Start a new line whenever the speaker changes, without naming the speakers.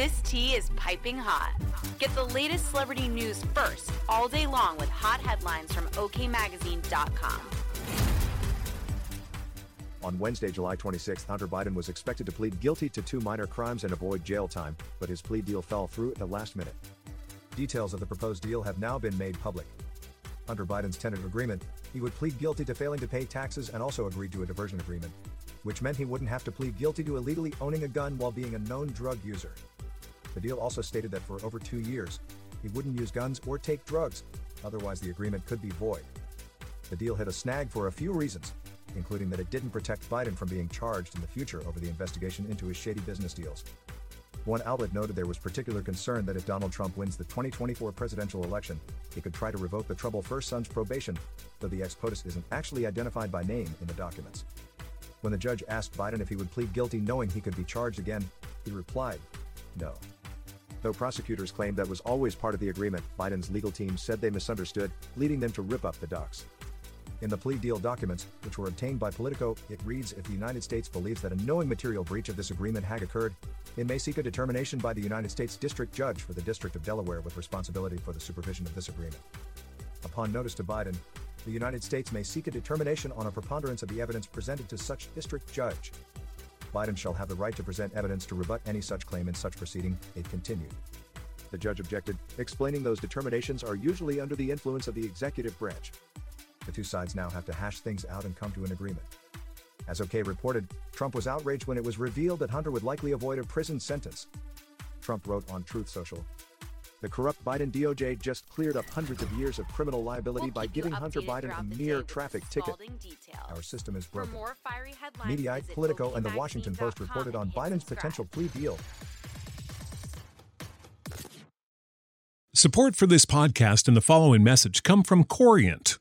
This tea is piping hot. Get the latest celebrity news first all day long with hot headlines from OKMagazine.com.
On Wednesday, July 26, Hunter Biden was expected to plead guilty to two minor crimes and avoid jail time, but his plea deal fell through at the last minute. Details of the proposed deal have now been made public. Under Biden's tentative agreement, he would plead guilty to failing to pay taxes and also agreed to a diversion agreement, which meant he wouldn't have to plead guilty to illegally owning a gun while being a known drug user. The deal also stated that for over two years, he wouldn't use guns or take drugs, otherwise the agreement could be void. The deal hit a snag for a few reasons, including that it didn't protect Biden from being charged in the future over the investigation into his shady business deals. One outlet noted there was particular concern that if Donald Trump wins the 2024 presidential election, he could try to revoke the trouble first son's probation, though the ex POTUS isn't actually identified by name in the documents. When the judge asked Biden if he would plead guilty knowing he could be charged again, he replied, no. Though prosecutors claimed that was always part of the agreement, Biden's legal team said they misunderstood, leading them to rip up the docs. In the plea deal documents, which were obtained by Politico, it reads if the United States believes that a knowing material breach of this agreement had occurred, it may seek a determination by the United States District Judge for the District of Delaware with responsibility for the supervision of this agreement. Upon notice to Biden, the United States may seek a determination on a preponderance of the evidence presented to such district judge. Biden shall have the right to present evidence to rebut any such claim in such proceeding, it continued. The judge objected, explaining those determinations are usually under the influence of the executive branch. The two sides now have to hash things out and come to an agreement. As OK reported, Trump was outraged when it was revealed that Hunter would likely avoid a prison sentence. Trump wrote on Truth Social. The corrupt Biden DOJ just cleared up hundreds of years of criminal liability
We'll
by giving Hunter Biden a mere traffic ticket.
scalding details.
Our system is
For
broken.
more fiery headlines,
Mediaite, Politico, and the Washington Post reported on Biden's
subscribe.
potential plea deal.
Support for this podcast and the following message come from Corient.